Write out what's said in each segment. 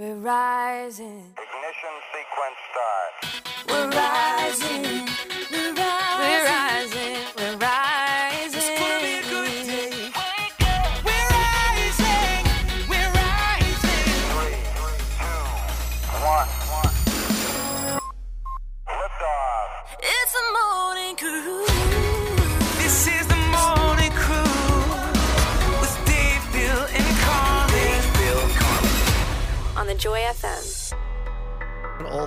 We're rising. Ignition sequence start.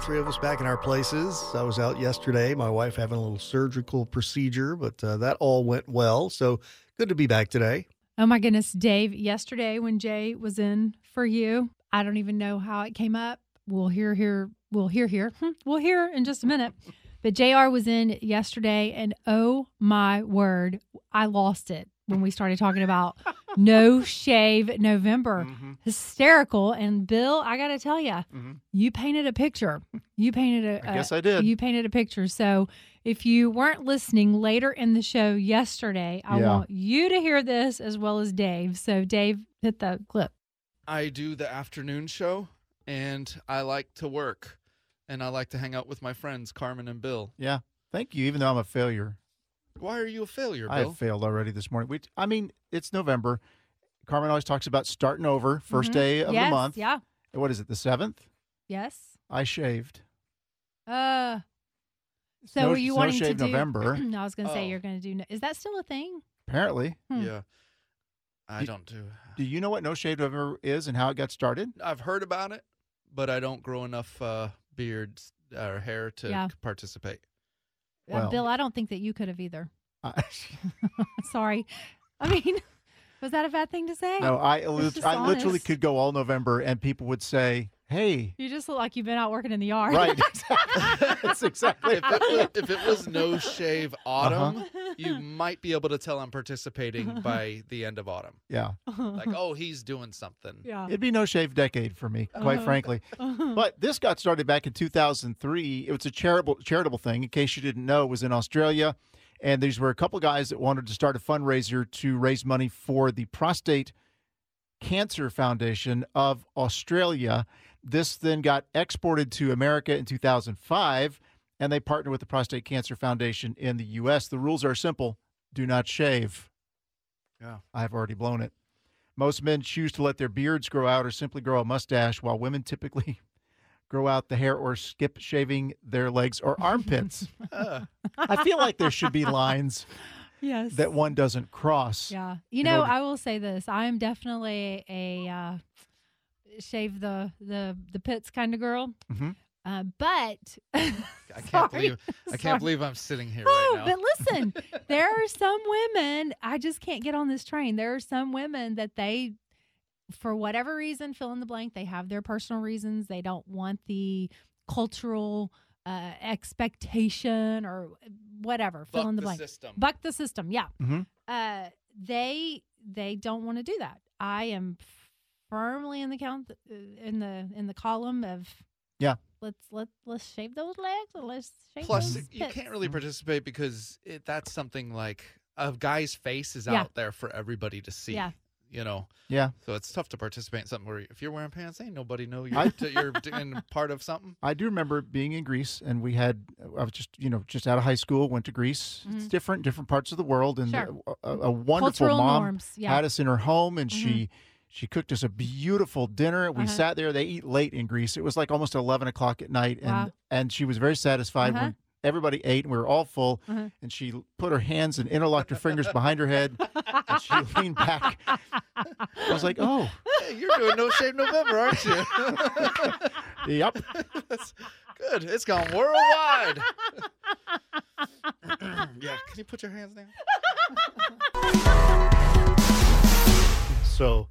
Three of us back in our places. I was out yesterday. My wife having a little surgical procedure, but uh, that all went well. So good to be back today. Oh my goodness, Dave, yesterday when Jay was in for you, I don't even know how it came up. We'll hear here, we'll hear here. Hmm, We'll hear in just a minute. But JR was in yesterday and oh my word, I lost it when we started talking about no shave November. Mm-hmm. Hysterical. And Bill, I got to tell you, mm-hmm. you painted a picture. You painted a I guess I did. You painted a picture. So if you weren't listening later in the show yesterday, I Yeah. want you to hear this as well as Dave. So Dave, hit the clip. I do the afternoon show and I like to work and I like to hang out with my friends Carmen and Bill. Yeah. Thank you. Even though I'm a failure, Why are you a failure, I have failed already this morning. We, I mean, it's November. Carmen always talks about starting over, 1st Mhm. day of yes, the month. Yeah. What is it? The seventh? Yes. I shaved. Uh so No- are you no wanting to shave do November. no, I was gonna say Oh. you're gonna do no- is that still a thing? Apparently. Hmm. Yeah. I Do- don't do. Do you know what No Shave November is and how it got started? I've heard about it, but I don't grow enough uh, beards or hair to Yeah. participate. Uh, Well- Bill, I don't think that you could have either. I, Sorry. I mean, was that a bad thing to say? no, I, I literally honest. could go all November and people would say, hey, You just look like you've been out working in the yard. right. That's exactly If it, was, if it was no shave autumn, Uh-huh. you might be able to tell I'm participating by the end of autumn. Yeah. Like, oh, he's doing something. yeah. It'd be no shave decade for me, quite Uh-huh. frankly. But this got started back in 2003. It was a charitable charitable thing. In case you didn't know, it was in Australia, and these were a couple guys that wanted to start a fundraiser to raise money for the Prostate Cancer Foundation of Australia. This then got exported to America in 2005, and they partnered with the Prostate Cancer Foundation in the U.S. The rules are simple: do not shave. Yeah. I've already blown it. Most men choose to let their beards grow out or simply grow a mustache, while women typically grow out the hair or skip shaving their legs or armpits. Uh, I feel like there should be lines Yes. that one doesn't cross. Yeah. You know, order- I will say this. I am definitely a uh, shave the the the pits kind of girl. Mhm. Uh, but I can't Sorry. believe I can't believe I'm sitting here Oh, right now. but listen, there are some women, I just can't get on this train. There are some women that they, for whatever reason, fill in the blank, they have their personal reasons. They don't want the cultural uh, expectation or whatever, fill Buck in the, the blank. system. Buck the system, yeah. Mhm. Uh, they they don't want to do that. I am firmly in the count uh, in the in the column of Yeah. Let's let let's shave those legs and let's shave Plus, those you pits. can't really participate because it, that's something like a guy's face is Yeah. out there for everybody to see. Yeah. You know, Yeah. so it's tough to participate in something where if you're wearing pants, ain't nobody know you're, I- t- you're doing part of something. I do remember being in Greece, and we had I was just you know just out of high school, went to Greece. It's Mhm. different, different parts of the world, and Sure. a, a, a wonderful Cultural mom norms, yeah. had us in her home, and she Mhm. She cooked us a beautiful dinner. We Uh-huh. sat there. They eat late in Greece. It was like almost eleven o'clock at night, and Wow. and she was very satisfied Uh-huh. when everybody ate and we were all full. Uh-huh. And she put her hands and interlocked her fingers behind her head, and she leaned back. I was like, oh, Hey, you're doing No Shave November, aren't you? yep. That's good. It's gone worldwide. yeah. Can you put your hands down? So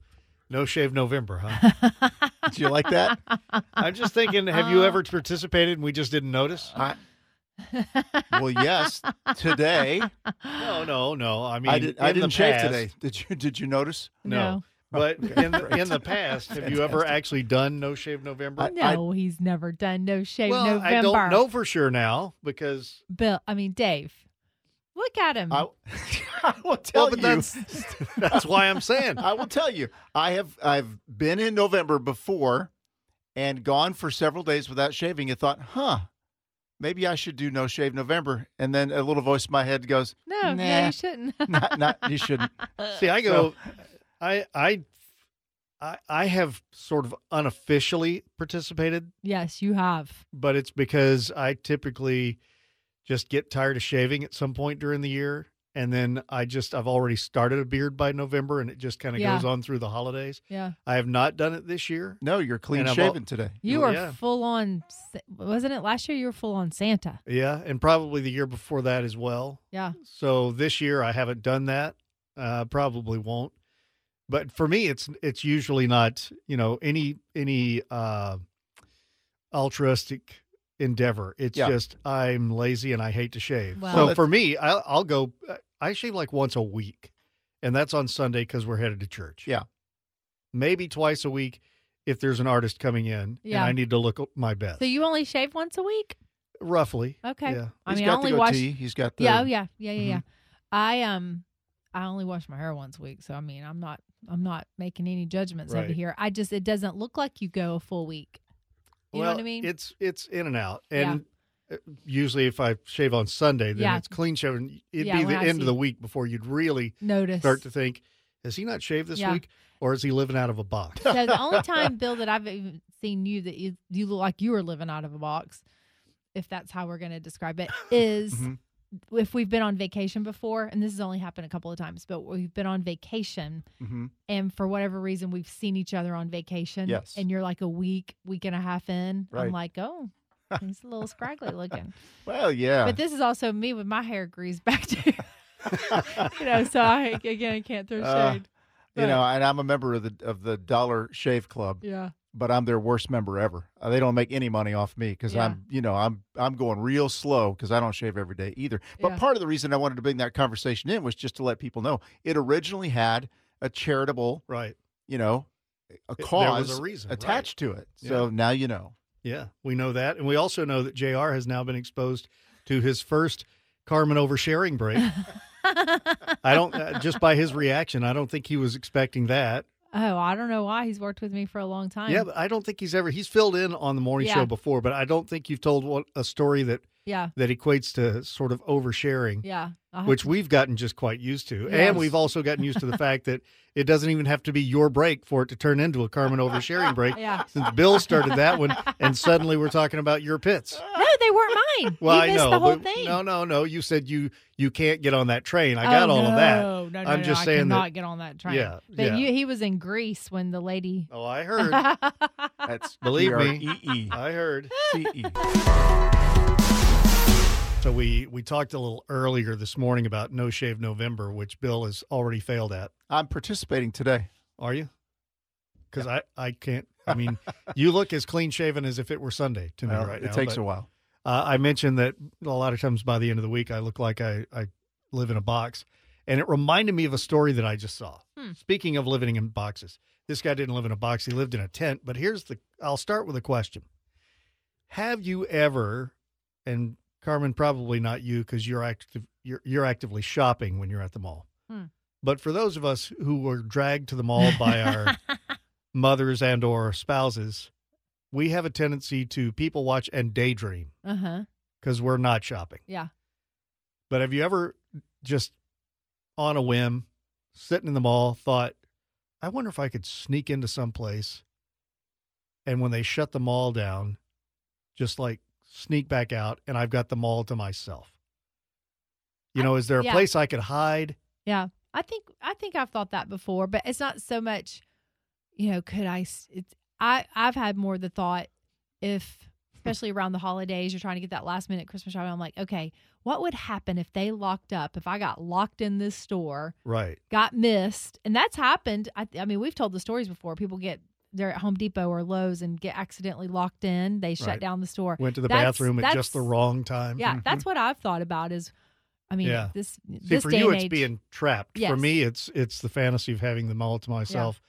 no shave November, huh? Do you like that? I'm just thinking, have you ever participated and we just didn't notice? I, well, yes. Today, No, no, no. I mean, I, did, I in the didn't shave past- today. Did you? Did you notice? No. But in the, in the past, have you ever actually done no shave November? I- no, he's never done no shave well, November. I don't know for sure now because Bill, I mean Dave. Look at him. I, I will tell well, but you. that's that's why I'm saying. I will tell you. I have I've been in November before, and gone for several days without shaving and thought, huh, maybe I should do no shave November. And then a little voice in my head goes, No, no, Nah. you shouldn't. not, not you shouldn't. See, I go, I, I, I, I have sort of unofficially participated, yes, you have. but it's because I typically just get tired of shaving at some point during the year. And then I just, I've already started a beard by November and it just kind of Yeah. goes on through the holidays. Yeah. I have not done it this year. No, you're clean And I've shaven today. You Well, were yeah. full on, wasn't it last year? You were full on Santa. Yeah. And probably the year before that as well. Yeah. So this year I haven't done that. Uh, probably won't. But for me, it's it's usually not you know any any uh, altruistic endeavor. It's Yeah. just I'm lazy and I hate to shave. Well- so Well, for me, I'll, I'll go. I shave like once a week, and that's on Sunday because we're headed to church. Yeah. maybe twice a week if there's an artist coming in Yeah. and I need to look my best. So you only shave once a week? roughly. Okay. Yeah. I He's mean, got I only the wash. He's got the Yeah, oh yeah, yeah, yeah, Mhm. yeah. I um, I only wash my hair once a week, so I mean, I'm not, I'm not making any judgments over here. I just, it doesn't look like you go a full week. You well, know what I mean? It's it's in and out, and uh usually if I shave on Sunday, then Yeah. it's clean shaven. It'd Yeah, be the I end of the week before you'd really Notice. start to think, has he not shaved this Yeah. week, or is he living out of a box? so the only time, Bill, that I've even seen you that you, you look like you were living out of a box, if that's how we're going to describe it, is Mhm. If we've been on vacation before, and this has only happened a couple of times, but we've been on vacation hmm and for whatever reason we've seen each other on vacation. Yes. And you're like a week, week and a half in. I'm like, oh, he's a little scraggly looking. Well, yeah. But this is also me with my hair greased back to, you know, so I, again, can't throw Uh, shade. you know, and I'm a member of the of the Dollar Shave Club, Yeah. But I'm their worst member ever. Uh, they don't make any money off me because Yeah. I'm, you know, I'm I'm going real slow because I don't shave every day either. But Yeah. part of the reason I wanted to bring that conversation in was just to let people know it originally had a charitable, right. you know, a cause a reason, right. attached to it. So now you know. Yeah, we know that, and we also know that Jr. has now been exposed to his first Carmen oversharing break. I don't uh, just by his reaction, I don't think he was expecting that. Oh, I don't know why he's worked with me for a long time. Yeah, but I don't think he's ever he's filled in on the morning Yeah. show before, but I don't think you've told what a story that yeah, that equates to sort of oversharing, yeah. I'll have which we've gotten just quite used to. Yes. And we've also gotten used to the fact that it doesn't even have to be your break for it to turn into a Carmen oversharing break. Yeah. Since Bill started that one, and suddenly we're talking about your pits. No, they weren't mine. Well, you I missed know, the whole thing. no, no, no. You said you you can't get on that train. I got oh, all no, of that. No, no, I'm no, just I saying that- cannot get on that train. Yeah, but yeah. You, he was in Greece when the lady. Oh, I heard. That's Believe me. I heard. C-E. So we we talked a little earlier this morning about No Shave November, which Bill has already failed at. I'm participating today. Are you? Because I I can't. I mean, you look as clean shaven as if it were Sunday to me Well, right it now. takes but, a while. Uh, I mentioned that a lot of times by the end of the week, I look like I, I live in a box. And it reminded me of a story that I just saw. Hmm. Speaking of living in boxes, this guy didn't live in a box, he lived in a tent. But here's the I'll start with a question Have you ever, and Carmen, probably not you because you're, active, you're, you're actively shopping when you're at the mall. Hmm. But for those of us who were dragged to the mall by our mothers and or spouses, we have a tendency to people watch and daydream because we're not shopping. Yeah. But have you ever just on a whim, sitting in the mall, thought, I wonder if I could sneak into some place and when they shut the mall down, just like sneak back out and I've got the mall to myself? You I- know, is there a yeah. place I could hide? Yeah. I think I think I've thought that before, but it's not so much. You know, could I? It's I I've had more the thought if, especially around the holidays, you're trying to get that last minute Christmas shopping. I'm like, okay, what would happen if they locked up? If I got locked in this store, Right. got missed, and that's happened. I, I mean, we've told the stories before. People get they're at Home Depot or Lowe's and get accidentally locked in. They shut Right. down the store. Went to the That's- bathroom at just the wrong time. Yeah, that's what I've thought about. Is I mean, Yeah. this See, this for day you, and it's age, being trapped. For me, it's it's the fantasy of having them all to myself.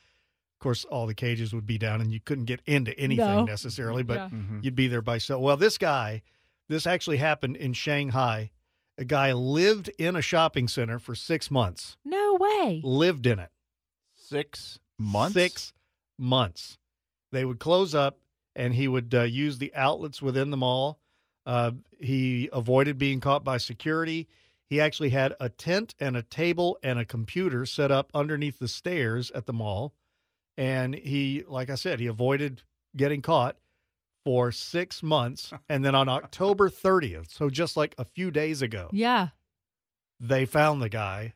Of course, all the cages would be down, and you couldn't get into anything No. necessarily. But Yeah. Mhm. you'd be there by so. Well, this guy, this actually happened in Shanghai. A guy lived in a shopping center for six months. no way. Lived in it Six months. Six months. They would close up, and he would uh, use the outlets within the mall. Uh, he avoided being caught by security. He actually had a tent and a table and a computer set up underneath the stairs at the mall. And he, like I said, he avoided getting caught for six months. And then on October 30th, so just like a few days ago, Yeah. they found the guy.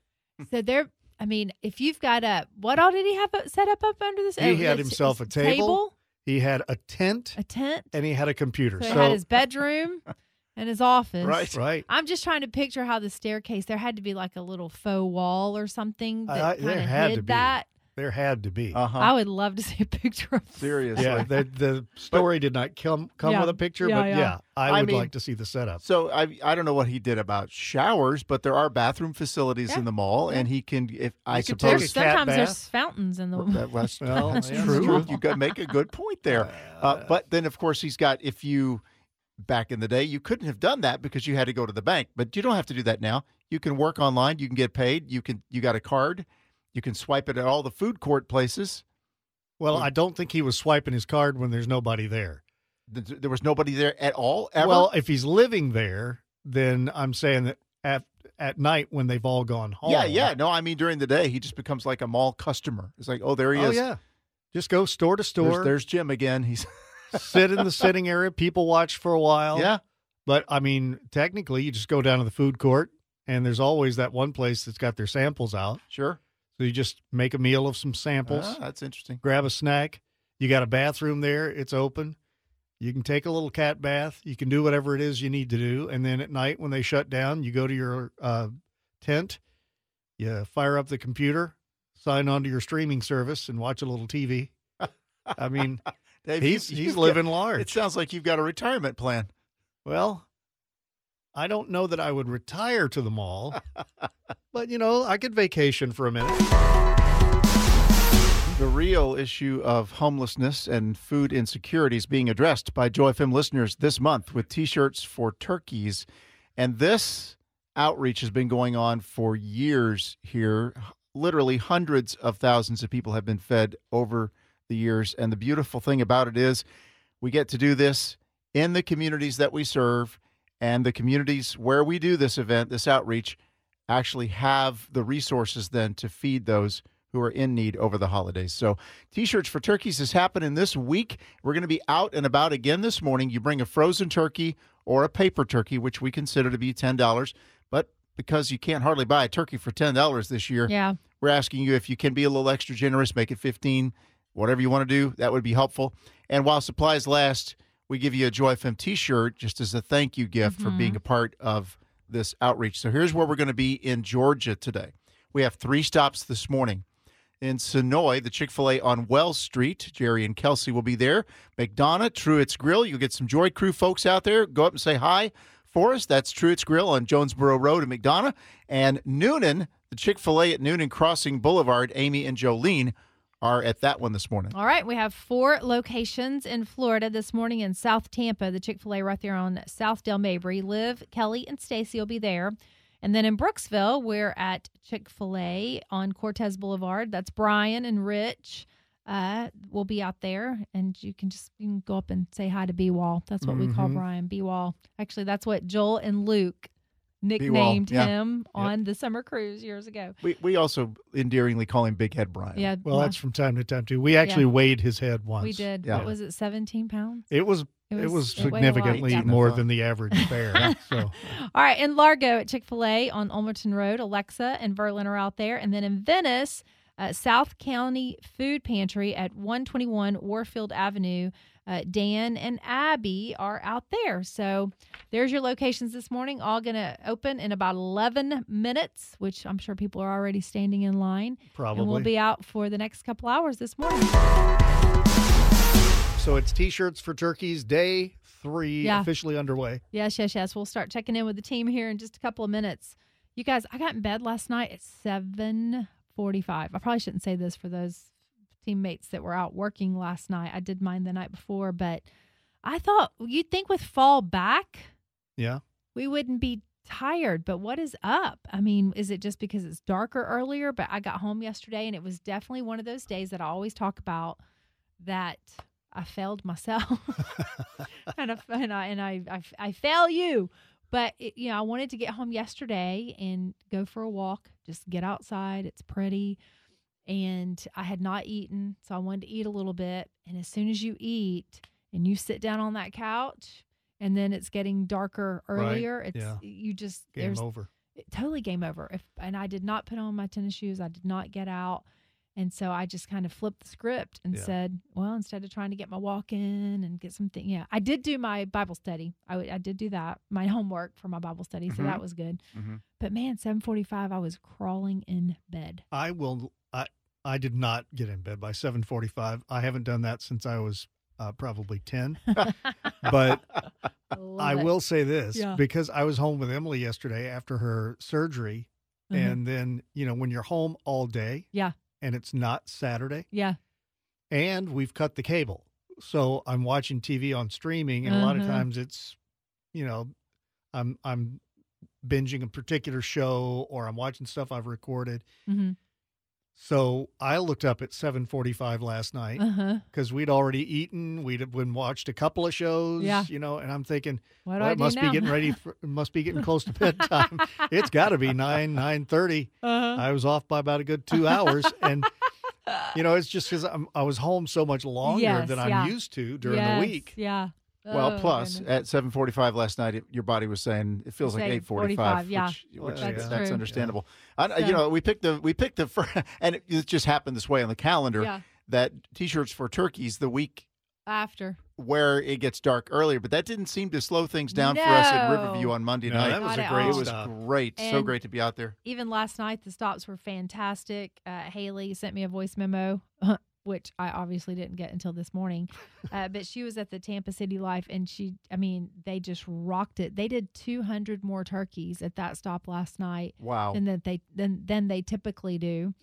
So there, I mean, if you've got a, what all did he have set up up under this? He uh, had himself a it's table, He had a tent a tent. and he had a computer. So, So, he had his bedroom and his office. Right. right. I'm just trying to picture how the staircase. There had to be like a little faux wall or something that I- there kind of hid that. There had to be. Uh huh. I would love to see a picture of Seriously. yeah, the the story did not come come Yeah. with a picture, Yeah, but yeah. yeah, I I would mean- like to see the setup. So I I don't know what he did about showers, but there are bathroom facilities Yeah. in the mall, and he can. If I You could take suppose a cat Sometimes there's fountains in the. That was, Well, that's that's true. true. You got make a good point there. Uh, but then, of course, he's got. If you back in the day, you couldn't have done that because you had to go to the bank. But you don't have to do that now. You can work online. You can get paid. You can. You got a card. You can swipe it at all the food court places. Well, I don't think he was swiping his card when there's nobody there. Th- There was nobody there at all. Ever. Well, if he's living there, then I'm saying that at at night when they've all gone home. yeah, yeah. No, I mean during the day, he just becomes like a mall customer. It's like, oh, there he Oh is. yeah. Just go store to There's, store. there's Jim again. He's sit in the sitting area. People watch for a while. yeah. But I mean, technically, you just go down to the food court, and there's always that one place that's got their samples out. Sure. So you just make a meal of some samples, Ah, that's interesting. grab a snack. You got a bathroom there; it's open. You can take a little cat bath. You can do whatever it is you need to do, and then at night when they shut down, you go to your uh, tent. You fire up the computer, sign on to your streaming service, and watch a little TV. I mean, Dave, he's he's living got- large. It sounds like you've got a retirement plan. Well, I don't know that I would retire to the mall, but you know, I could vacation for a minute. The real issue of homelessness and food insecurity is being addressed by Joy FM listeners this month with T-shirts for turkeys, and this outreach has been going on for years here. Literally, hundreds of thousands of people have been fed over the years, and the beautiful thing about it is, we get to do this in the communities that we serve, and the communities where we do this event, this outreach, actually have the resources then to feed those who are in need over the holidays. So, T-shirts for turkeys is happening this week. We're going to be out and about again this morning. You bring a frozen turkey or a paper turkey, which we consider to be ten dollars, but because you can't hardly buy a turkey for ten dollars this year, Yeah. we're asking you if you can be a little extra generous, make it 15, whatever you want to do, that would be helpful. And while supplies last, we give you a Joy FM t-shirt just as a thank you gift for being mm-hmm. a part of this outreach. So here's where we're going to be in Georgia today. We have three stops this morning. In Senoia, the Chick fil A on Wells Street. Jerry and Kelsey will be there. McDonough, Truett's Grill. You'll get some Joy Crew folks out there. Go up and say hi for us. That's Truett's Grill on Jonesboro Road in McDonough. And Newnan, the Chick fil A at Newnan Crossing Boulevard. Amy and Jolene are at that one this morning. All right, we have four locations in Florida this morning in South Tampa, the Chick fil A right there on South Dale Mabry. Liv, Kelly, and Stacy will be there. And then in Brooksville, we're at Chick fil A on Cortez Boulevard. That's Brian and Rich. Uh, will be out there, and you can just you can go up and say hi to B Wall. That's what we call Mhm. Brian B Wall. Actually, that's what Joel and Luke nicknamed yeah. him on the summer cruise years ago. We, we also endearingly call him Big Head Brian. Yeah, Well, that's from time to time too. We actually weighed his head once. we did. Yeah. What was it? Seventeen pounds. It was It it was- was, it weighed a lot. significantly Yeah. more than the average bear. so All right, in Largo at Chick fil A on Ulmerton Road, Alexa and Verlin are out there. And then in Venice, uh, South County Food Pantry at 121 Warfield Avenue, uh, Dan and Abby are out there. So there's your locations this morning, all going to open in about 11 minutes, which I'm sure people are already standing in line. probably. And we'll be out for the next couple hours this morning. so it's t-shirts for turkeys day three Yeah. officially underway. Yes, yes, yes. We'll start checking in with the team here in just a couple of minutes. You guys, I got in bed last night at seven forty-five. I probably shouldn't say this for those teammates that were out working last night. I did mine the night before, but I thought you'd think with fall back Yeah. we wouldn't be tired. But what is up? I mean, is it just because it's darker earlier? But I got home yesterday and it was definitely one of those days that I always talk about that I failed myself, and I and I and I I, I fail you. But it, you know, I wanted to get home yesterday and go for a walk, just get outside. It's pretty, and I had not eaten, so I wanted to eat a little bit. And as soon as you eat and you sit down on that couch, and then it's getting darker Right, earlier, it's yeah. you just Game there's over. totally game over. If and I did not put on my tennis shoes, I did not get out. And so I just kind of flipped the script and Yeah. said, well, instead of trying to get my walk in and get something, yeah, I did do my Bible study. I, w- I did do that, my homework for my Bible study. So that was good. Mhm. But man, 745, I was crawling in bed. I will. I I did not get in bed by seven forty five. I haven't done that since I was uh, probably ten. but Love I it. will say this Yeah. because I was home with Emily yesterday after her surgery, Mhm. and then you know when you're home all day, Yeah. And it's not Saturday, Yeah. and we've cut the cable, so I'm watching TV on streaming, and a lot of Uh-huh. times it's, you know, I'm I'm binging a particular show or I'm watching stuff I've recorded. hmm So I looked up at 7:45 last night because we'd already eaten. We'd have been watched a couple of shows, Yeah. you know, and I'm thinking, What well, I it must now? be getting ready. For, it must be getting close to bedtime. it's got to be nine nine thirty. Uh-huh. I was off by about a good two hours, and you know, it's just because I was home so much longer Yes, than I'm yeah. used to during Yes, the week. Yeah. Well, Oh, plus goodness. at seven forty-five last night, it, your body was saying it feels It's like eight forty-five. yeah. which, which That's that's, true. understandable. I, So- you know, we picked the we picked the fir- and it, it just happened this way on the calendar yeah. that t-shirts for turkeys the week After. where it gets dark earlier, but that didn't seem to slow things down for us at Riverview on Monday No, night. that was Not a great it was stop. great, so great to be out there. even last night the stops were fantastic uh, haley sent me a voice memo which i obviously didn't get until this morning uh, but she was at the tampa city life and she i mean they just rocked it. They did 200 more turkeys at that stop last night Wow. than that they than, than they typically do.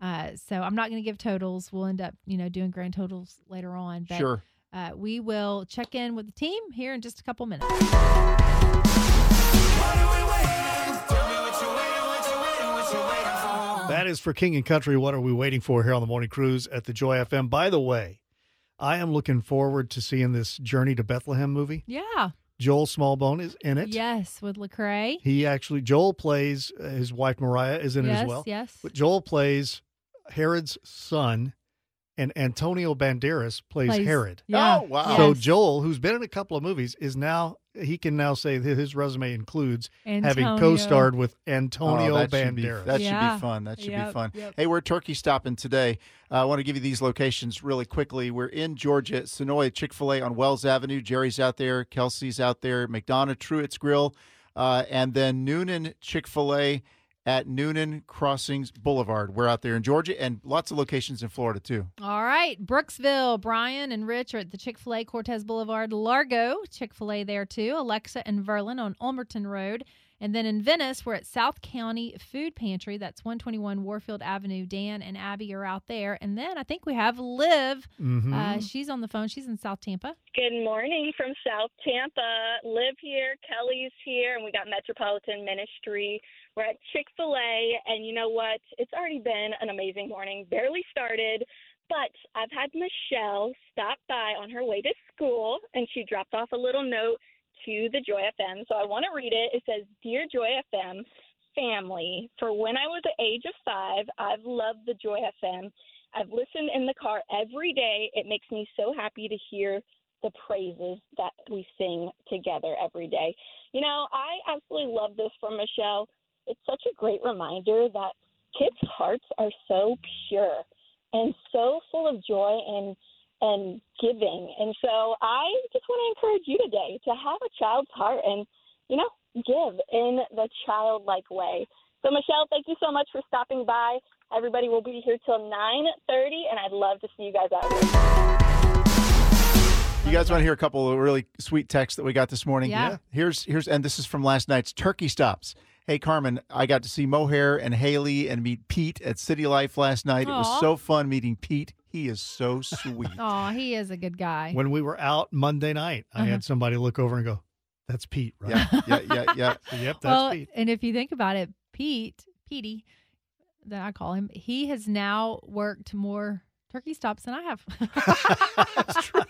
Uh, so i'm not going to give totals. We'll end up you know doing grand totals later on but Sure. uh, we will check in with the team here in just a couple minutes That is for King and Country. What are we waiting for here on the Morning Cruise at the Joy FM? By the way, I am looking forward to seeing this Journey to Bethlehem movie. yeah Joel Smallbone is in it. yes with lecrae He actually Joel plays uh, his wife Moriah is in it as well. yes But Joel plays Herod's son, and Antonio Banderas plays, Plays- Herod. yeah, Oh, wow. So. Joel, who's been in a couple of movies, is now he can now say that his resume includes having co-starred with Antonio Oh, that should be- Banderas. that should be fun. That should be fun. yep. Hey, we're turkey stopping today. Uh, I want to give you these locations really quickly. We're in Georgia, Senoia Chick fil A on Wells Avenue. Jerry's out there, Kelsey's out there, McDonough Truett's Grill, uh, and then Newnan Chick fil A at Newnan Crossings Boulevard. We're out there in Georgia and lots of locations in Florida, too. All right, Brooksville, Brian and Rich are at the Chick fil A Cortez Boulevard, Largo, Chick fil A there too, Alexa and Verlin on Ulmerton Road. And then in Venice, we're at South County Food Pantry. That's 121 Warfield Avenue. Dan and Abby are out there. And then I think we have Liv. Mhm. Uh, she's on the phone. She's in South Tampa. Good morning from South Tampa. Liv here, Kelly's here, and we got Metropolitan Ministry. We're at Chick fil A, and you know what? It's already been an amazing morning. Barely started, but I've had Michelle stop by on her way to school, and she dropped off a little note to the Joy FM. So I want to read it. It says Dear Joy FM family, for when I was the age of five, I've loved the Joy FM. I've listened in the car every day. It makes me so happy to hear the praises that we sing together every day. You know, I absolutely love this from Michelle. It's such a great reminder that kids' hearts are so pure and so full of joy and and giving. And so I just want to encourage you today to have a child's heart and, you know, give in the childlike way. So Michelle, thank you so much for stopping by. Everybody will be here till 9:30 and I'd love to see you guys out here. You guys want to hear a couple of really sweet texts that we got this morning? Yeah. Here's here's and this is from last night's turkey stops. Hey Carmen, I got to see Mohair and Haley and meet Pete at City Life last night. It was so fun meeting Pete. He is so sweet. Oh, he is a good guy. when we were out Monday night, I Uh-huh. had somebody look over and go, "That's Pete, right?" yeah, yeah, yeah, yeah. yep, that's well, Pete. and if you think about it, Pete, Petey, that I call him, he has now worked more turkey stops than I have. That's true.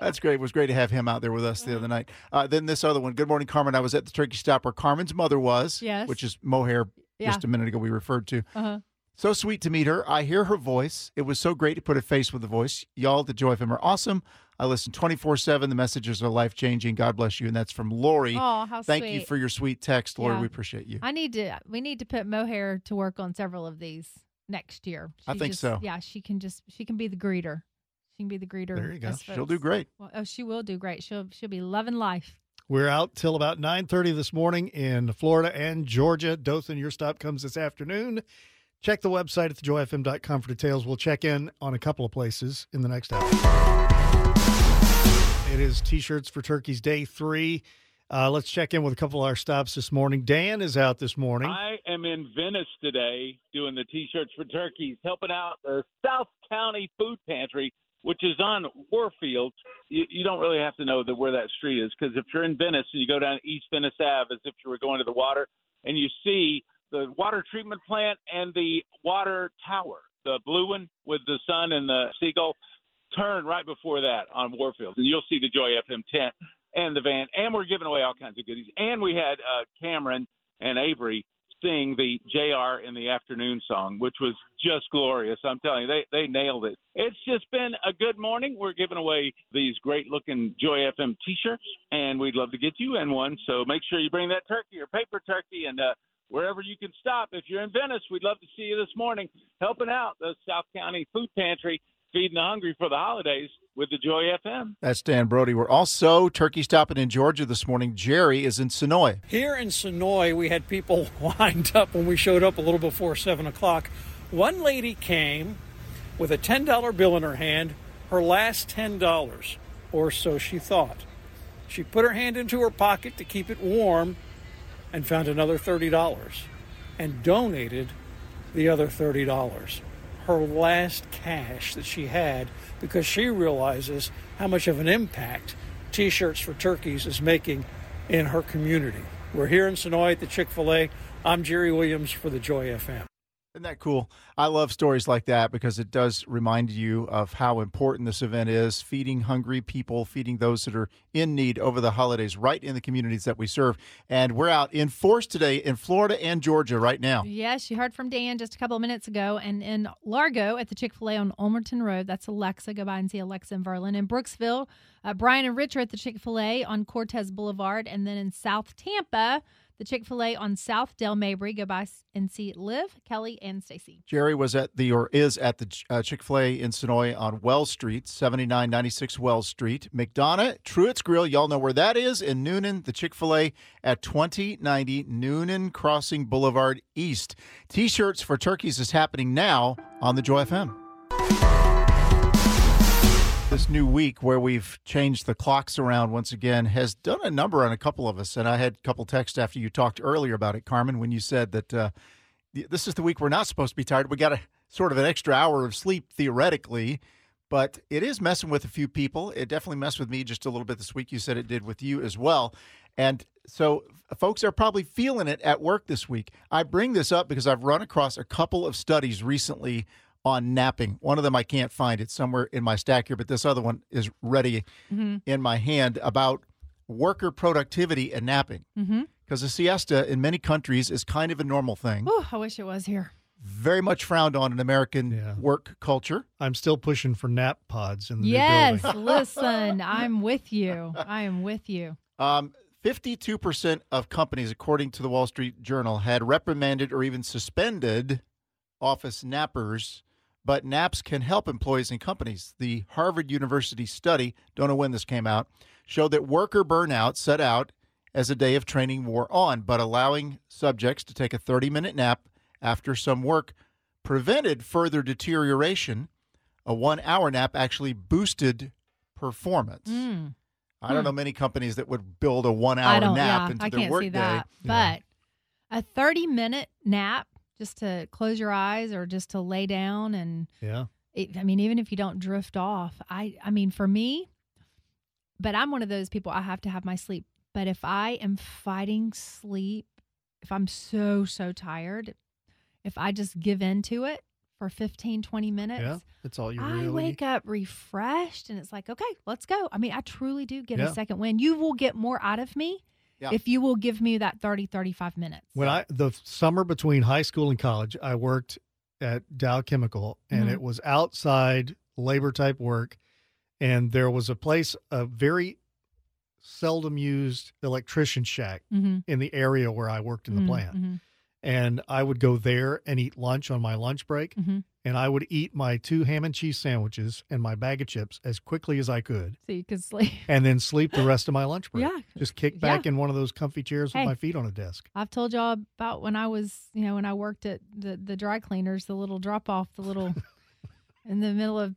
That's great. It was great to have him out there with us the other night. Uh, then this other one. Good morning, Carmen. I was at the turkey stop where Carmen's mother was, Yes. which is mohair. Yeah. Just a minute ago, we referred to. uh-huh. So sweet to meet her. I hear her voice. It was so great to put a face with the voice. Y'all, the Joy of FM are awesome. I listen 24 7. The messages are life changing. God bless you. And that's from Lori. Oh, how sweet. Thank you for your sweet text, Lori. Yeah. We appreciate you. I need to. We need to put mohair to work on several of these next year. I She think just- so. Yeah, she can just. She can be the greeter. She can be the greeter. There you go. She'll do great. Well, oh, she will do great. She'll she'll be loving life. We're out till about 9:30 this morning in Florida and Georgia. Dothan, your stop comes this afternoon. Check the website at thejoyfm.com for details. We'll check in on a couple of places in the next hour. It is T-shirts for Turkeys Day 3. Uh, let's check in with a couple of our stops this morning. Dan is out this morning. I am in Venice today doing the T-shirts for turkeys, helping out the South County Food Pantry, which is on Warfield. You, you don't really have to know where that street is because if you're in Venice and you go down East Venice Ave as if you were going to the water, and you see the water treatment plant and the water tower, the blue one with the sun and the seagull, turn right before that on Warfield, and you'll see the Joy FM tent and the van, and we're giving away all kinds of goodies. And we had uh, Cameron and Avery sing the JR in the afternoon song, which was just glorious. I'm telling you, they they nailed it. It's just been a good morning. We're giving away these great looking Joy FM T-shirts, and we'd love to get you in one. So make sure you bring that turkey or paper turkey, and uh, wherever you can stop. If you're in Venice, we'd love to see you this morning helping out the South County Food Pantry, feeding the hungry for the holidays with the Joy FM. That's Dan Brody. We're also turkey stopping in Georgia this morning. Jerry is in Senoia. Here in Senoia, we had people lined up when we showed up a little before 7 o'clock. One lady came with a $10 bill in her hand, her last $10, or so she thought. She put her hand into her pocket to keep it warm and found another $30 and donated the other $30. Her last cash that she had because she realizes how much of an impact T shirts for turkeys is making in her community. We're here in Senoia at the Chick fil A. I'm Jerry Williams for the Joy FM. Isn't that cool? I love stories like that because it does remind you of how important this event is feeding hungry people, feeding those that are in need over the holidays, right in the communities that we serve. And we're out in force today in Florida and Georgia right now. Yes, you heard from Dan just a couple of minutes ago. And in Largo at the Chick fil A on Ulmerton Road, that's Alexa. Go by and see Alexa and Verlin. In Brooksville, uh, Brian and Rich are at the Chick fil A on Cortez Boulevard. And then in South Tampa, the Chick fil A on South Dale Mabry. Go by and see Liv, Kelly, and Stacy. Jerry was at the or is at the uh, Chick Fil A in Senoia on Wells Street, seventy nine ninety six Wells Street. McDonough Truett's Grill, y'all know where that is in Newnan. The Chick Fil A at twenty ninety Newnan Crossing Boulevard East. T shirts for turkeys is happening now on the Joy FM. This new week, where we've changed the clocks around once again, has done a number on a couple of us. And I had a couple texts after you talked earlier about it, Carmen, when you said that uh, this is the week we're not supposed to be tired. We got a sort of an extra hour of sleep theoretically, but it is messing with a few people. It definitely messed with me just a little bit this week. You said it did with you as well. And so folks are probably feeling it at work this week. I bring this up because I've run across a couple of studies recently on napping. One of them I can't find. It's somewhere in my stack here, but this other one is ready in my hand about worker productivity and napping. Mm-hmm. Because a siesta in many countries is kind of a normal thing Oh, I wish it was here. very much frowned on in American Yeah. work culture. I'm still pushing for nap pods in the Yes, new building. listen, I'm with you. I am with you. Um, 52% of companies, according to the Wall Street Journal, had reprimanded or even suspended office nappers, but naps can help employees and companies. The Harvard University study, don't know when this came out, showed that worker burnout set out as a day of training wore on, but allowing subjects to take a 30 minute nap after some work prevented further deterioration. A one hour nap actually boosted performance. Mm. I don't know many companies that would build a one hour nap yeah, into I their can't workday. see that. But a 30 minute nap just to close your eyes or just to lay down and Yeah. it, I mean, even if you don't drift off, I, I mean, for me, but I'm one of those people. I have to have my sleep. But if I am fighting sleep, if I'm so so tired, if I just give in to it for 15, 20 minutes. Yeah, that's all you I really. wake up refreshed and it's like, okay, let's go. I mean, I truly do get Yeah. a second win. You will get more out of me Yeah. if you will give me that 30, 35 minutes. When I the summer between high school and college, I worked at Dow Chemical, and Mhm. it was outside labor type work, and there was a place, a very seldom used electrician shack Mhm. in the area where I worked in the Mhm, plant, mhm. And I would go there and eat lunch on my lunch break, Mhm. and I would eat my two ham and cheese sandwiches and my bag of chips as quickly as I could. So you could sleep. And then sleep the rest of my lunch break. Yeah. Just kick back Yeah. in one of those comfy chairs with Hey. my feet on a desk. I've told y'all about when I was, you know, when I worked at the, the dry cleaners, the little drop off, the little in the middle of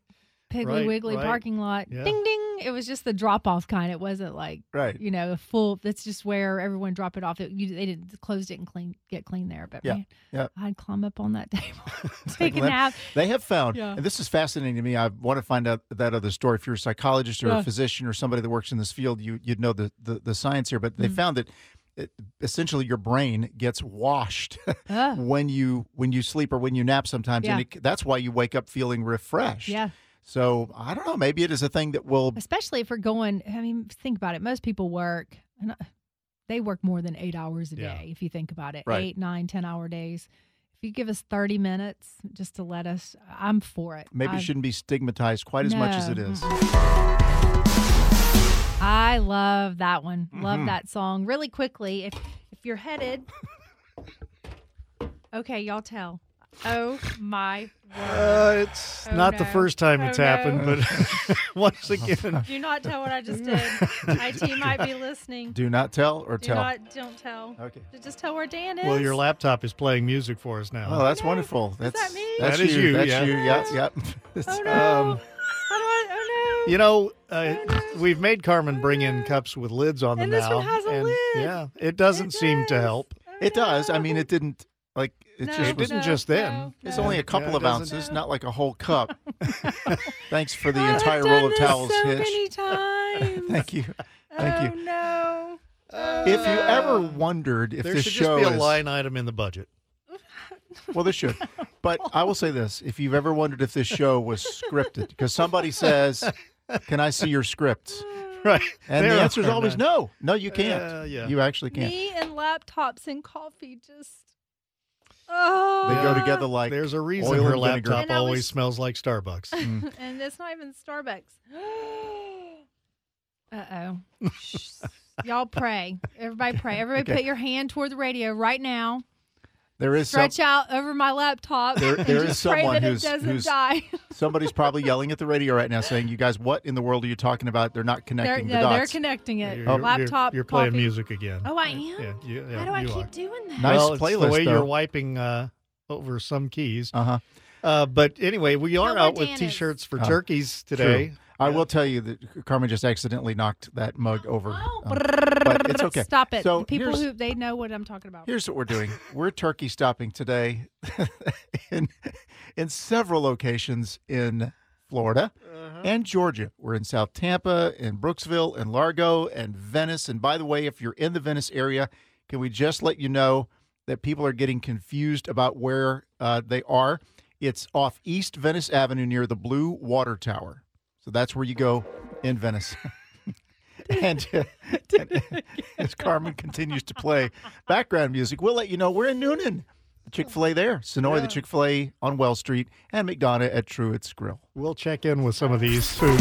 Piggly Right, Wiggly right. parking lot. Yeah. Ding ding. It was just the drop off kind. It wasn't like Right. you know, a full that's just where everyone drop it off. It, you, they didn't closed it and clean get clean there. But Yeah, man, yeah. I'd climb up on that table, Take a nap. They have found, Yeah. and this is fascinating to me. I want to find out that other story. If you're a psychologist or Yeah. a physician or somebody that works in this field, you you'd know the the, the science here. But they Mhm. found that it, essentially your brain gets washed Ah. when you when you sleep or when you nap sometimes, and Yeah. it, that's why you wake up feeling refreshed. Yeah. So I don't know. Maybe it is a thing that will. Especially if we're going. I mean, think about it. Most people work. And they work more than eight hours a Yeah. day. If you think about it, Right. eight, nine, ten hour days. If you give us thirty minutes just to let us, I'm for it. Maybe it shouldn't be stigmatized quite as much as it is. I love that one. Love Mhm. that song. Really quickly, if if you're headed, okay, y'all tell. Oh my Uh, it's Oh, not the first time Oh, it's no. happened, but once again, Do not tell what I just did. IT might be listening. Do not tell or Do tell. not. Don't tell. Okay. Just tell where Dan is. well, your laptop is playing music for us now. Oh, that's wonderful. That's that me? That's That is you, That's yeah. you. Yep. Yep. Oh no! Um, How do I? Oh no! you know, uh, we've made Carmen bring in cups with lids on them And this now. one has a and, lid. Yeah, it doesn't seem to does. help. It does. I mean, it didn't like it No, just It was. didn't no, just then. no, It's no. only a couple Yeah, of doesn't- ounces, not like a whole cup. Thanks for the I've entire done roll of this towels, so Hitch. many times. Thank you. Thank oh, you. no. If you ever wondered if there this should show just be a is line item in the budget. well, there should. But I will say this: if you've ever wondered if this show was scripted, because somebody says, "Can I see your script?" Right. and There the answer is always no. No, you can't. Uh, yeah. You actually can't. Me and laptops and coffee just. Oh. They go together like There's a reason oil her and vinegar. laptop And I always was- smells like Starbucks. Mm. and it's not even Starbucks. uh oh. Y'all pray. Everybody pray. Everybody Okay. put your hand toward the radio right now. There is some, Stretch out over my laptop. There- and there is just pray someone that who's- it who's- die. somebody's probably yelling at the radio right now, saying, "You guys, what in the world are you talking about? They're not They're, connecting the no, they're connecting it. You're, you're- laptop. You're, playing coffee. music again. Oh, I am. Yeah, you, yeah, How do I keep are. doing that? Nice well, it's playlist, the way though. you're wiping uh, over some keys. Uh huh. Uh, but anyway, we are where out with T-shirts for Oh, turkeys today. I will tell you that Carmen just accidentally knocked that mug over. Oh, um, but it's okay. Stop it. So The people who they know what I'm talking about. Here's what we're doing. We're turkey stopping today in in several locations in Florida Uh-huh. and Georgia. We're in South Tampa, in Brooksville, in Largo, and Venice. And by the way, if you're in the Venice area, can we just let you know that people are getting confused about where uh, they are? It's off East Venice Avenue near the Blue Water Tower. So that's where you go in Venice. and, uh, and as Carmen continues to play background music, we'll let you know we're in Newnan. The Chick fil A there, Senoia, the Chick fil A on Well Street, and McDonough at Truett's Grill. We'll check in with some of these soon.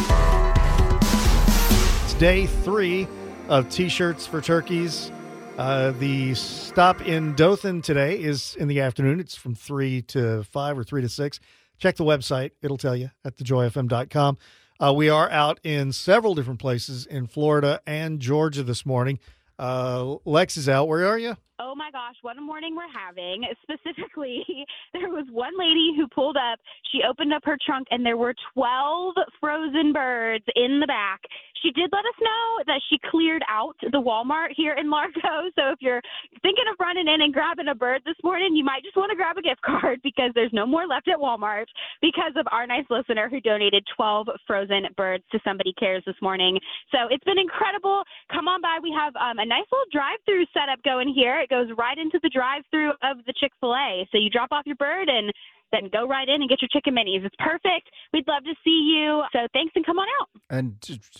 It's day three of T-shirts for turkeys. Uh, the stop in Dothan today is in the afternoon. It's from three to five or three to six. Check the website; it'll tell you at thejoyfm.com. Uh, we are out in several different places in Florida and Georgia this morning. Uh, Lex is out. Where are you? Oh my gosh, what a morning we're having. Specifically, there was one lady who pulled up. She opened up her trunk and there were 12 frozen birds in the back. She did let us know that she cleared out the Walmart here in Largo. So if you're thinking of running in and grabbing a bird this morning, you might just want to grab a gift card because there's no more left at Walmart because of our nice listener who donated 12 frozen birds to Somebody Cares this morning. So it's been incredible come on by. We have um, a nice little drive-through setup going here. It goes right into the drive-through of the Chick Fil A. So you drop off your bird and then go right in and get your chicken minis. It's perfect. We'd love to see you. So thanks and come on out. And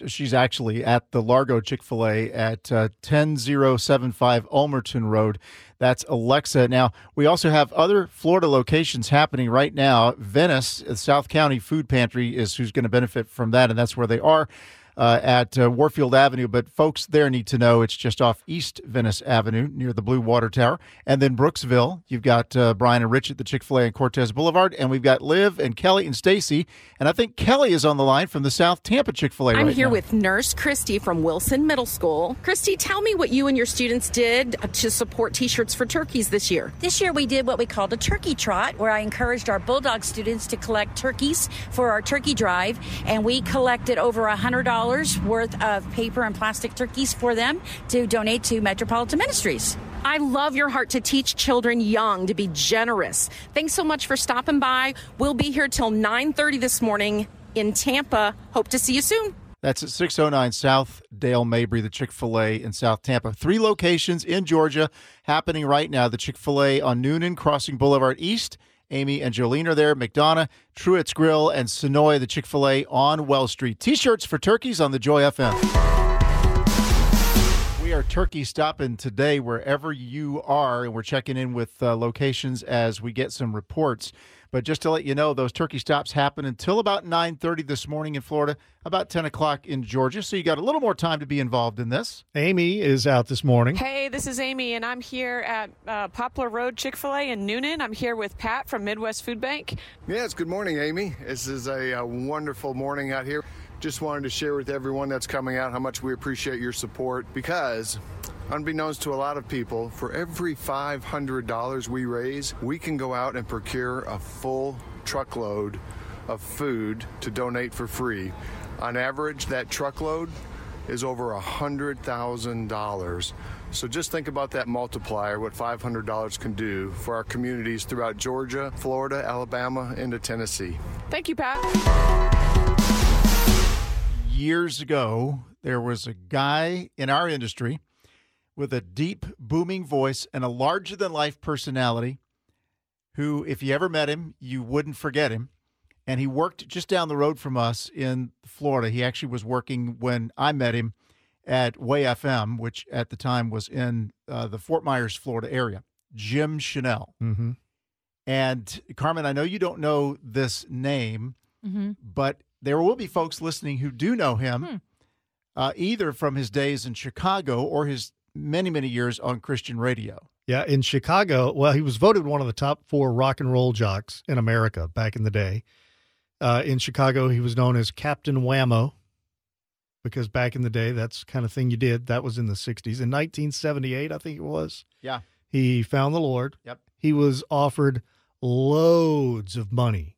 she's actually at the Largo Chick fil A at uh, 10075 Ulmerton Road. That's Alexa. Now, we also have other Florida locations happening right now. Venice, the South County Food Pantry, is who's going to benefit from that, and that's where they are. Uh, at uh, Warfield Avenue, but folks there need to know it's just off East Venice Avenue near the Blue Water Tower. And then Brooksville, you've got uh, Brian and Rich at the Chick fil A and Cortez Boulevard, and we've got Liv and Kelly and Stacy. And I think Kelly is on the line from the South Tampa Chick fil A I'm right here now. with Nurse Christy from Wilson Middle School. Christy, tell me what you and your students did to support T shirts for turkeys this year. This year we did what we called a turkey trot, where I encouraged our Bulldog students to collect turkeys for our turkey drive, and we collected over $100 worth of paper and plastic turkeys for them to donate to Metropolitan Ministries. I love your heart to teach children young to be generous. Thanks so much for stopping by. We'll be here till 9:30 this morning in Tampa. Hope to see you soon. That's at 609 South Dale Mabry, the Chick fil A in South Tampa. Three locations in Georgia happening right now. The Chick fil A on Newnan, Crossing Boulevard East. Amy and Jolene are there. McDonough, Truett's Grill, and Senoia, the Chick fil A on Well Street. T shirts for turkeys on the Joy FM. We are turkey stopping today wherever you are, and we're checking in with uh, locations as we get some reports. But just to let you know, those turkey stops happen until about 9.30 this morning in Florida, about 10 o'clock in Georgia. So you got a little more time to be involved in this. Amy is out this morning. Hey, this is Amy, and I'm here at uh, Poplar Road Chick fil A in Newnan. I'm here with Pat from Midwest Food Bank. Yes, good morning, Amy. This is a, uh wonderful morning out here. Just wanted to share with everyone that's coming out how much we appreciate your support because, unbeknownst to a lot of people, for every $500 we raise, we can go out and procure a full truckload of food to donate for free. On average, that truckload is over $100,000. So just think about that multiplier, what $500 can do for our communities throughout Georgia, Florida, Alabama, into Tennessee. Thank you, Pat. Years ago, there was a guy in our industry with a deep, booming voice and a larger than life personality who, if you ever met him, you wouldn't forget him. And he worked just down the road from us in Florida. He actually was working when I met him at Way FM, which at the time was in uh, the Fort Myers, Florida area. Jim Channell. Mm-hmm. And Carmen, I know you don't know this name, Mm-hmm. but there will be folks listening who do know him, Hmm. uh, either from his days in Chicago or his many, many years on Christian radio. Yeah, in Chicago, well, he was voted one of the top four rock and roll jocks in America back in the day. Uh, in Chicago, he was known as Captain Whammo because back in the day, that's the kind of thing you did. That was in the 60s. In 1978, I think it was, Yeah. he found the Lord. Yep. He was offered loads of money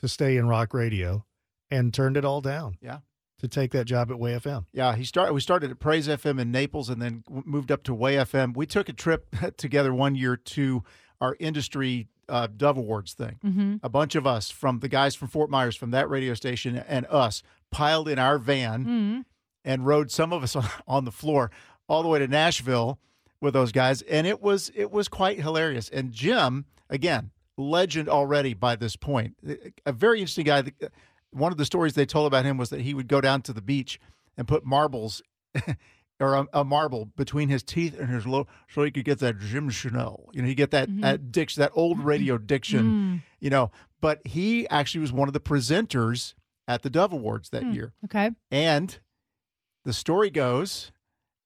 to stay in rock radio and turned it all down. Yeah. To take that job at Way FM. Yeah, he started. We started at Praise FM in Naples, and then moved up to Way FM. We took a trip together one year to our industry uh, Dove Awards thing. Mm-hmm. A bunch of us from the guys from Fort Myers, from that radio station, and us piled in our van Mm-hmm. and rode some of us on, on the floor all the way to Nashville with those guys, and it was it was quite hilarious. And Jim, again, legend already by this point, a very interesting guy. One of the stories they told about him was that he would go down to the beach and put marbles. Or a, a marble between his teeth and his low, so he could get that Jim Channell. You know, he get that Mhm. that diction, that old radio diction. Mm. You know, but he actually was one of the presenters at the Dove Awards that Hmm. year. Okay. And the story goes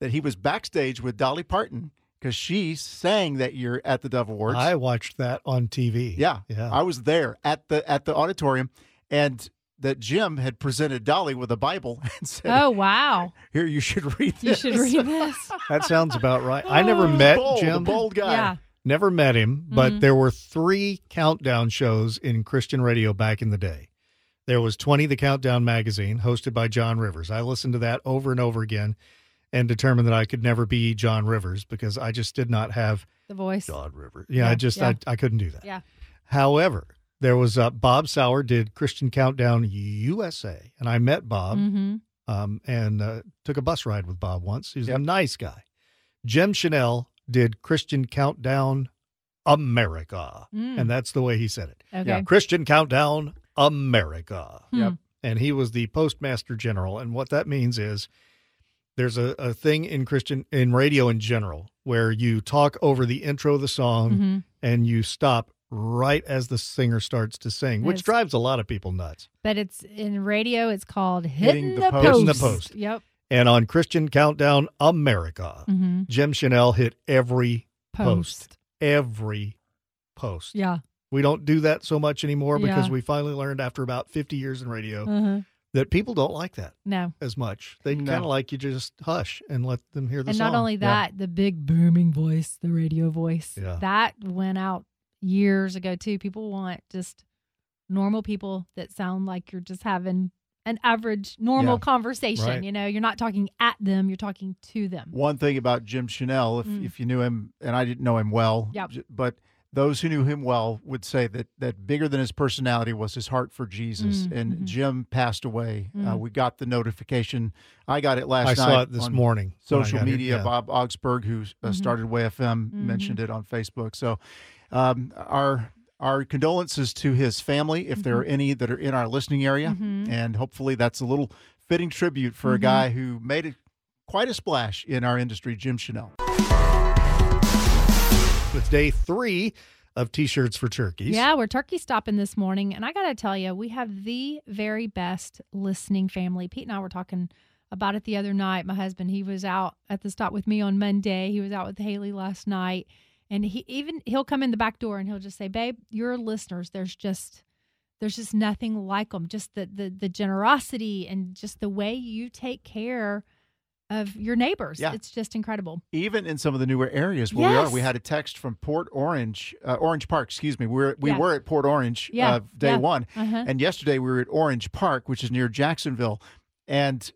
that he was backstage with Dolly Parton because she sang that year at the Dove Awards. I watched that on TV. yeah, Yeah. I was there at the at the auditorium, and that Jim had presented Dolly with a Bible and said, Oh wow! "Here, you should read this. You should read this. That sounds about right. I never met bold, a Jim. bold guy. Yeah. Never met him, but Mhm. there were three countdown shows in Christian radio back in the day. There was 20 the Countdown magazine, hosted by John Rivers. I listened to that over and over again and determined that I could never be John Rivers because I just did not have The voice. John Rivers. Yeah, I just yeah. I, I couldn't do that. Yeah. However, there was uh, Bob Sauer did Christian Countdown USA, and I met Bob Mm-hmm. um, and uh, took a bus ride with Bob once. He's a nice guy. Jim Channell did Christian Countdown America, Mm. and that's the way he said it. Okay. Yeah. Christian Countdown America. Hmm. Yep. And he was the postmaster general, and what that means is there's a, a thing in Christian in radio in general where you talk over the intro of the song Mhm. and you stop right as the singer starts to sing, which Yes. drives a lot of people nuts. But it's in radio. It's called hitting, Hitting the, the post. post. Hitting the post. Yep. And on Christian Countdown America, Mhm. Jim Channell hit every post. Post. Every post. Yeah. We don't do that so much anymore because Yeah. we finally learned after about 50 years in radio Uh-huh. that people don't like that No. as much. They No. kind of like you just hush and let them hear the and song. And not only that, the big booming voice, the radio voice, Yeah. that went out years ago too. People want just normal people that sound like you're just having an average normal Yeah. conversation. Right. You know, you're not talking at them, you're talking to them. One thing about Jim Channell, if, Mm. if you knew him, and I didn't know him well, Yep. but those who knew him well would say that that bigger than his personality was his heart for Jesus. Mm, And mhm. Jim passed away. Uh, Mm. we got the notification. I got it last I night. saw it this morning Social got here, media. yeah. Bob Augsburg, who uh, Mhm. started Way FM, Mhm. mentioned it on Facebook. So, um, our our condolences to his family, if there are any that are in our listening area, Mhm. and hopefully that's a little fitting tribute for a Mhm. guy who made it quite a splash in our industry, Jim Channell. It's day three of T-shirts for turkeys. Yeah, we're turkey stopping this morning. And I got to tell you, we have the very best listening family. Pete and I were talking about it the other night. My husband, he was out at the stop with me on Monday. He was out with Haley last night. And he even he'll come in the back door and he'll just say, "Babe, your listeners, there's just there's just nothing like them. Just the the the generosity and just the way you take care of your neighbors. Yeah. It's just incredible." Even in some of the newer areas where we are, we had a text from Port Orange, uh, Orange Park. Excuse me. We were we Yeah. were at Port Orange Yeah, uh, day yeah. one, Uh-huh. and yesterday we were at Orange Park, which is near Jacksonville, and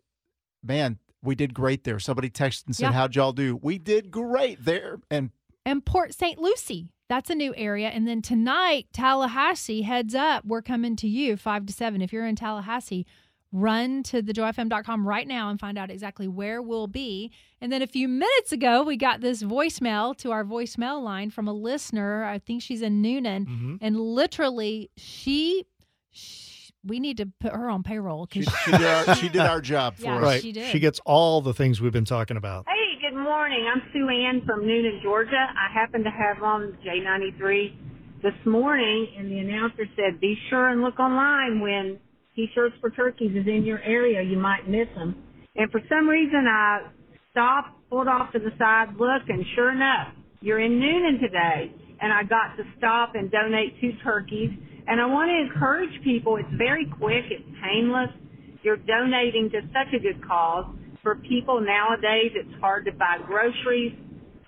man, we did great there. Somebody texted and said. "How'd y'all do?" We did great there, and and Port St. Lucie. That's a new area. And then tonight, Tallahassee, heads up, we're coming to you 5 to 7. If you're in Tallahassee, run to thejoyfm.com right now and find out exactly where we'll be. And then a few minutes ago, we got this voicemail to our voicemail line from a listener. I think she's in Newnan. Mhm. And literally, she, sh we need to put her on payroll. 'cause she, she did our, she did our job for Yeah, us. Right. she did. She gets all the things we've been talking about. Hey, good morning. I'm Sue Ann from Newnan, Georgia. I happen to have on J93 this morning, and the announcer said, be sure and look online when T-shirts for turkeys is in your area. You might miss them. And for some reason, I stopped, pulled off to the side, looked, and sure enough, you're in Newnan today. And I got to stop and donate two turkeys. And I want to encourage people. It's very quick. It's painless. You're donating to such a good cause. For people nowadays, it's hard to buy groceries,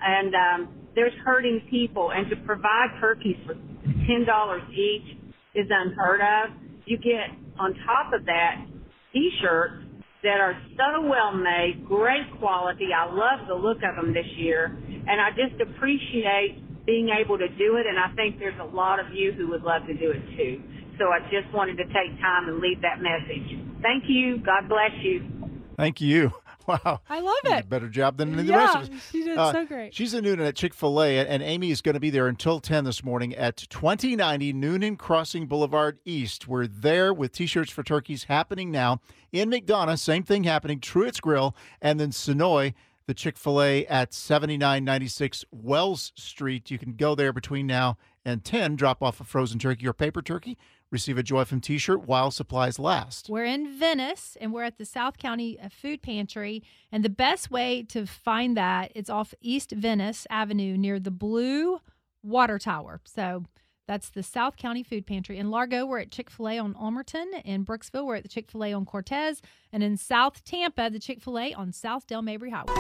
and um, there's hurting people. And to provide turkeys for ten dollars each is unheard of. You get on top of that T-shirts that are so well made, great quality. I love the look of them this year, and I just appreciate being able to do it. And I think there's a lot of you who would love to do it too. So I just wanted to take time and leave that message. Thank you. God bless you. Thank you. Wow. I love it. a better job than the Yeah, rest of us. Uh, she did so great. She's in Newnan at Chick fil A, and Amy is going to be there until 10 this morning at 2090 Newnan Crossing Boulevard East. We're there with T shirts for turkeys happening now. In McDonough, same thing happening. Truett's Grill, and then Senoia, the Chick fil A at 7996 Wells Street. You can go there between now and 10, drop off a frozen turkey or paper turkey, receive a Joy from t shirt while supplies last. We're in Venice and we're at the South County uh, Food Pantry. And the best way to find that, it's off East Venice Avenue near the Blue Water Tower. So that's the South County Food Pantry. In Largo, we're at Chick fil A on Ulmerton. In Brooksville, we're at the Chick fil A on Cortez. And in South Tampa, the Chick fil A on South Dale Mabry Highway.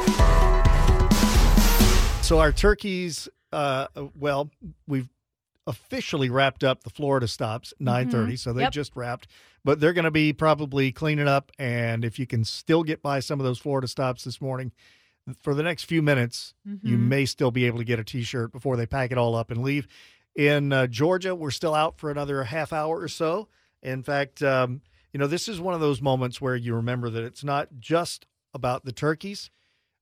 So our turkeys, uh, well, we've officially wrapped up the Florida stops nine thirty. Mhm. So they Yep. just wrapped, but they're going to be probably cleaning up. And if you can still get by some of those Florida stops this morning, for the next few minutes, you Mhm. may still be able to get a T-shirt before they pack it all up and leave. In uh, Georgia, we're still out for another half hour or so. In fact, um, you know, this is one of those moments where you remember that it's not just about the turkeys.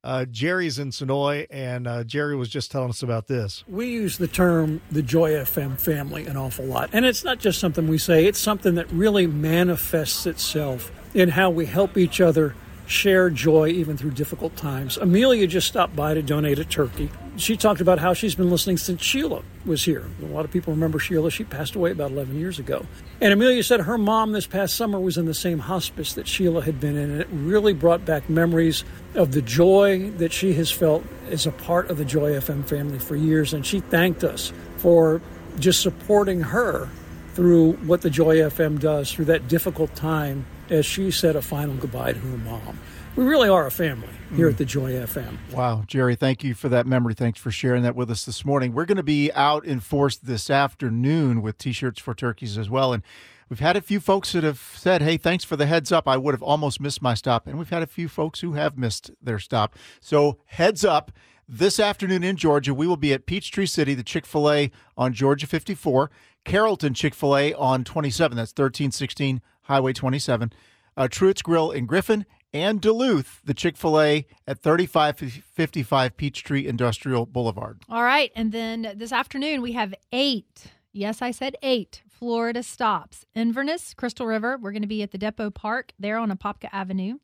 Uh, Jerry's in Senoia, and uh, Jerry was just telling us about this. We use the term the Joy FM family an awful lot. And it's not just something we say, it's something that really manifests itself in how we help each other share joy even through difficult times. Amelia just stopped by to donate a turkey. She talked about how she's been listening since Sheila was here. A lot of people remember Sheila. She passed away about 11 years ago. And Amelia said her mom this past summer was in the same hospice that Sheila had been in. And it really brought back memories of the joy that she has felt as a part of the Joy FM family for years. And she thanked us for just supporting her through what the Joy FM does through that difficult time as she said a final goodbye to her mom. We really are a family here at the Joy FM. Wow, Jerry, thank you for that memory. Thanks for sharing that with us this morning. We're going to be out in force this afternoon with t shirts for turkeys as well. And we've had a few folks that have said, hey, thanks for the heads up. I would have almost missed my stop. And we've had a few folks who have missed their stop. So, heads up. This afternoon in Georgia, we will be at Peachtree City, the Chick fil A on Georgia 54, Carrollton Chick fil A on 27, that's 1316 Highway 27, uh, Truett's Grill in Griffin, and Duluth, the Chick fil A at 3555 Peachtree Industrial Boulevard. All right. And then this afternoon, we have eight, yes, I said eight Florida stops. Inverness, Crystal River, we're going to be at the Depot Park there on Apopka Avenue.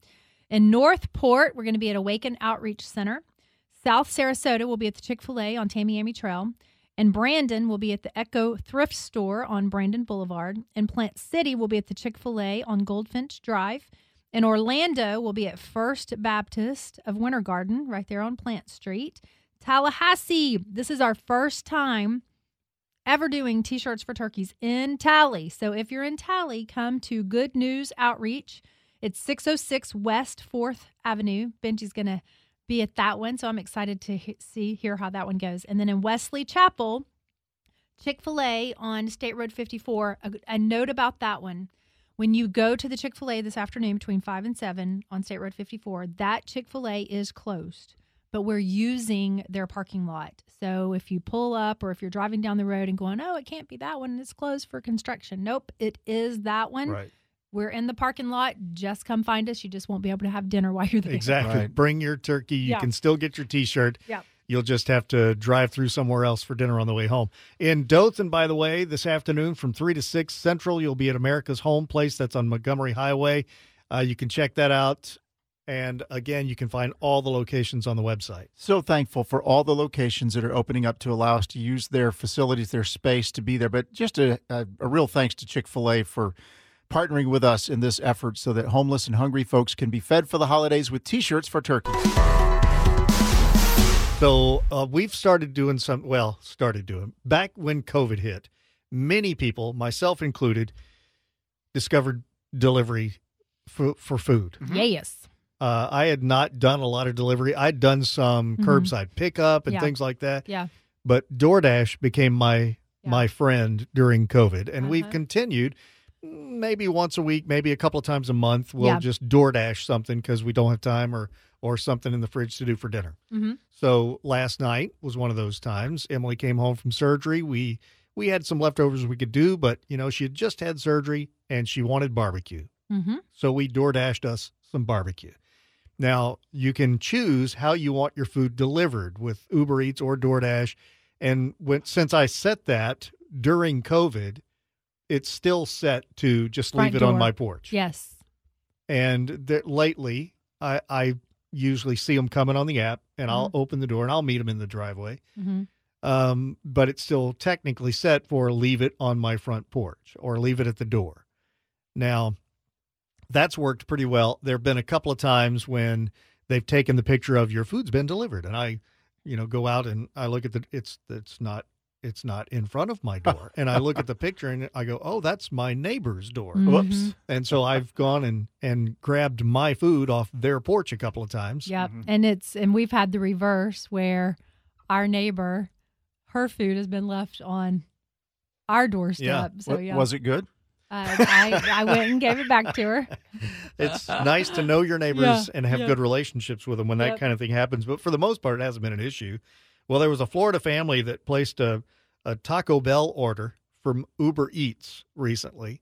In Northport, we're going to be at Awaken Outreach Center. South Sarasota will be at the Chick fil A on Tamiami Trail. And Brandon will be at the Echo Thrift Store on Brandon Boulevard. And Plant City will be at the Chick fil A on Goldfinch Drive. And Orlando will be at First Baptist of Winter Garden right there on Plant Street. Tallahassee, this is our first time ever doing t shirts for turkeys in Tally. So if you're in Tally, come to Good News Outreach. It's 606 West 4th Avenue. Benji's going to be at that one. So I'm excited to he- see, hear how that one goes. And then in Wesley Chapel, Chick fil A on State Road 54, a, a note about that one. When you go to the Chick fil A this afternoon between 5 and 7 on State Road 54, that Chick fil A is closed, but we're using their parking lot. So if you pull up or if you're driving down the road and going, oh, it can't be that one, it's closed for construction. Nope, it is that one. Right. We're in the parking lot. Just come find us. You just won't be able to have dinner while you're there. Exactly. Bring your turkey. You Yeah. can still get your t shirt. Yeah. You'll just have to drive through somewhere else for dinner on the way home. In Dothan, by the way, this afternoon from 3 to 6 Central, you'll be at America's Home Place. That's on Montgomery Highway. Uh, you can check that out. And again, you can find all the locations on the website. So thankful for all the locations that are opening up to allow us to use their facilities, their space to be there. But just a, a, a real thanks to Chick fil A for partnering with us in this effort so that homeless and hungry folks can be fed for the holidays with t shirts for turkeys. So uh, we've started doing some, well, started doing back when COVID hit. Many people, myself included, discovered delivery for, for food. Yes. Uh, I had not done a lot of delivery. I'd done some Mhm. curbside pickup and Yeah. things like that. Yeah. But DoorDash became my my friend during COVID, and we've Uh-huh. continued. mm, Maybe once a week, maybe a couple of times a month. We'll Yeah. just DoorDash something because we don't have time or or something in the fridge to do for dinner. Mhm. So last night was one of those times. Emily came home from surgery. We we had some leftovers we could do, but you know she had just had surgery and she wanted barbecue. Mm-hmm. So we door dashed us some barbecue. Now you can choose how you want your food delivered with Uber Eats or DoorDash. And when since I set that during COVID, it's still set to just Front leave it on my porch. Yes. And that lately, I, I usually see them coming on the app, and I'll Mm-hmm. open the door and I'll meet them in the driveway. Mhm. Um, but it's still technically set for leave it on my front porch or leave it at the door. Now, that's worked pretty well. There have been a couple of times when they've taken the picture of your food's been delivered, and I, you know, go out and I look at the it's it's not it's not in front of my door, and I look at the picture and I go, oh, that's my neighbor's door. Whoops. Mm-hmm. And so I've gone and and grabbed my food off their porch a couple of times. Yep. And it's and we've had the reverse where our neighbor, her food has been left on our doorstep. So Wa- yeah. Was it good? Uh, I I went and gave it back to her. It's nice to know your neighbors Yeah, and have yeah. good relationships with them when that Yep. kind of thing happens. But for the most part, it hasn't been an issue. Well, there was a Florida family that placed a, a Taco Bell order from Uber Eats recently,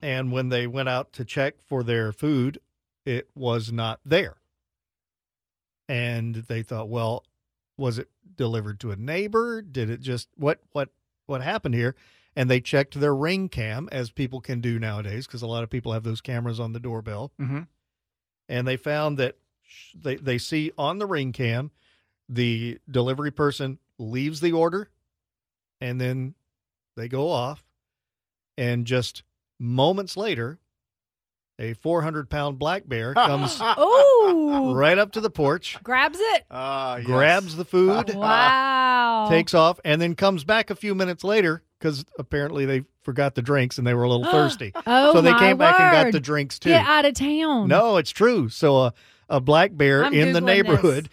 And when they went out to check for their food, it was not there. And they thought, well, was it delivered to a neighbor? Did it just what what what happened here? And they checked their ring cam as people can do nowadays because a lot of people have those cameras on the doorbell. Mm-hmm. And they found that sh- they they see on the ring cam the delivery person leaves the order and then they go off and just moments later a 400 pound black bear comes Ooh. right up to the porch Grabs it. Ah, grabs the food Wow. takes off and then comes back a few minutes later because apparently they forgot the drinks and they were a little thirsty Oh, so they my came back and got the drinks too Get out of town. no it's true so a, a black bear I'm in the Googling neighborhood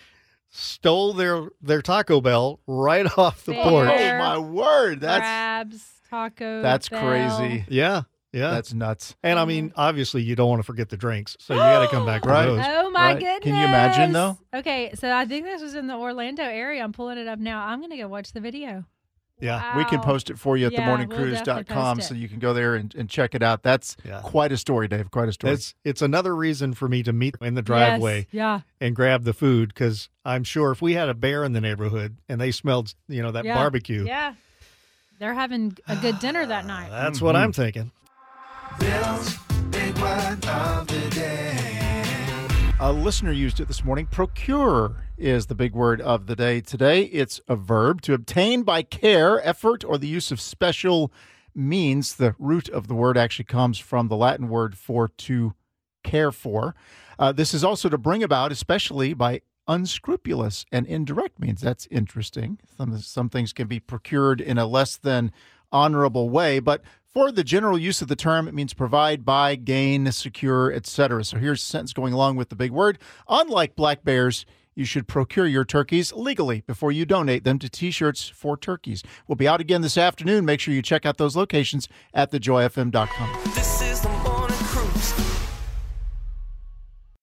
stole their their taco bell right off the porch Oh my word, that's grabs Taco. that's Bell. crazy. yeah yeah That's nuts. And I mean, obviously, you don't want to forget the drinks, so you got to come back Right. those. Oh my Right. goodness! Can you imagine, though? Okay, so I think this was in the Orlando area. I'm pulling it up now. I'm gonna go watch the video. Yeah. We can post it for you at Yeah, we'll definitely themorningcruise.com post so you can go there and, and check it out. That's quite a story, Dave. Quite a story. It's it's another reason for me to meet in the driveway yeah. and grab the food because I'm sure if we had a bear in the neighborhood and they smelled, you know, that Yeah. barbecue, Yeah, they're having a good dinner that night. that's what I'm mm-hmm. thinking. Bill's Big Word of the Day. A listener used it this morning. Procure is the big word of the day today. It's a verb to obtain by care, effort, or the use of special means. The root of the word actually comes from the Latin word for to care for. Uh, this is also to bring about, especially by unscrupulous and indirect means. That's interesting. Some, some things can be procured in a less than honorable way, but for the general use of the term, it means provide, buy, gain, secure, etc. So here's a sentence going along with the big word. Unlike black bears, you should procure your turkeys legally before you donate them to T-shirts for turkeys. We'll be out again this afternoon. Make sure you check out those locations at thejoyfm.com. This